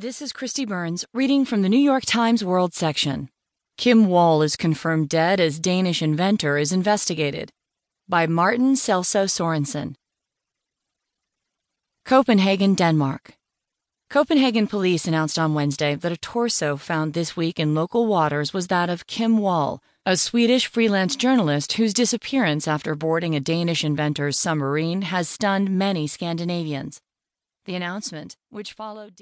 This is Kristi Burns reading from the New York Times World section. Kim Wall is confirmed dead as Danish inventor is investigated. By Martin Selsoe Sorensen. Copenhagen, Denmark. Copenhagen police announced on Wednesday that a torso found this week in local waters was that of Kim Wall, a Swedish freelance journalist whose disappearance after boarding a Danish inventor's submarine has stunned many Scandinavians. The announcement, which followed.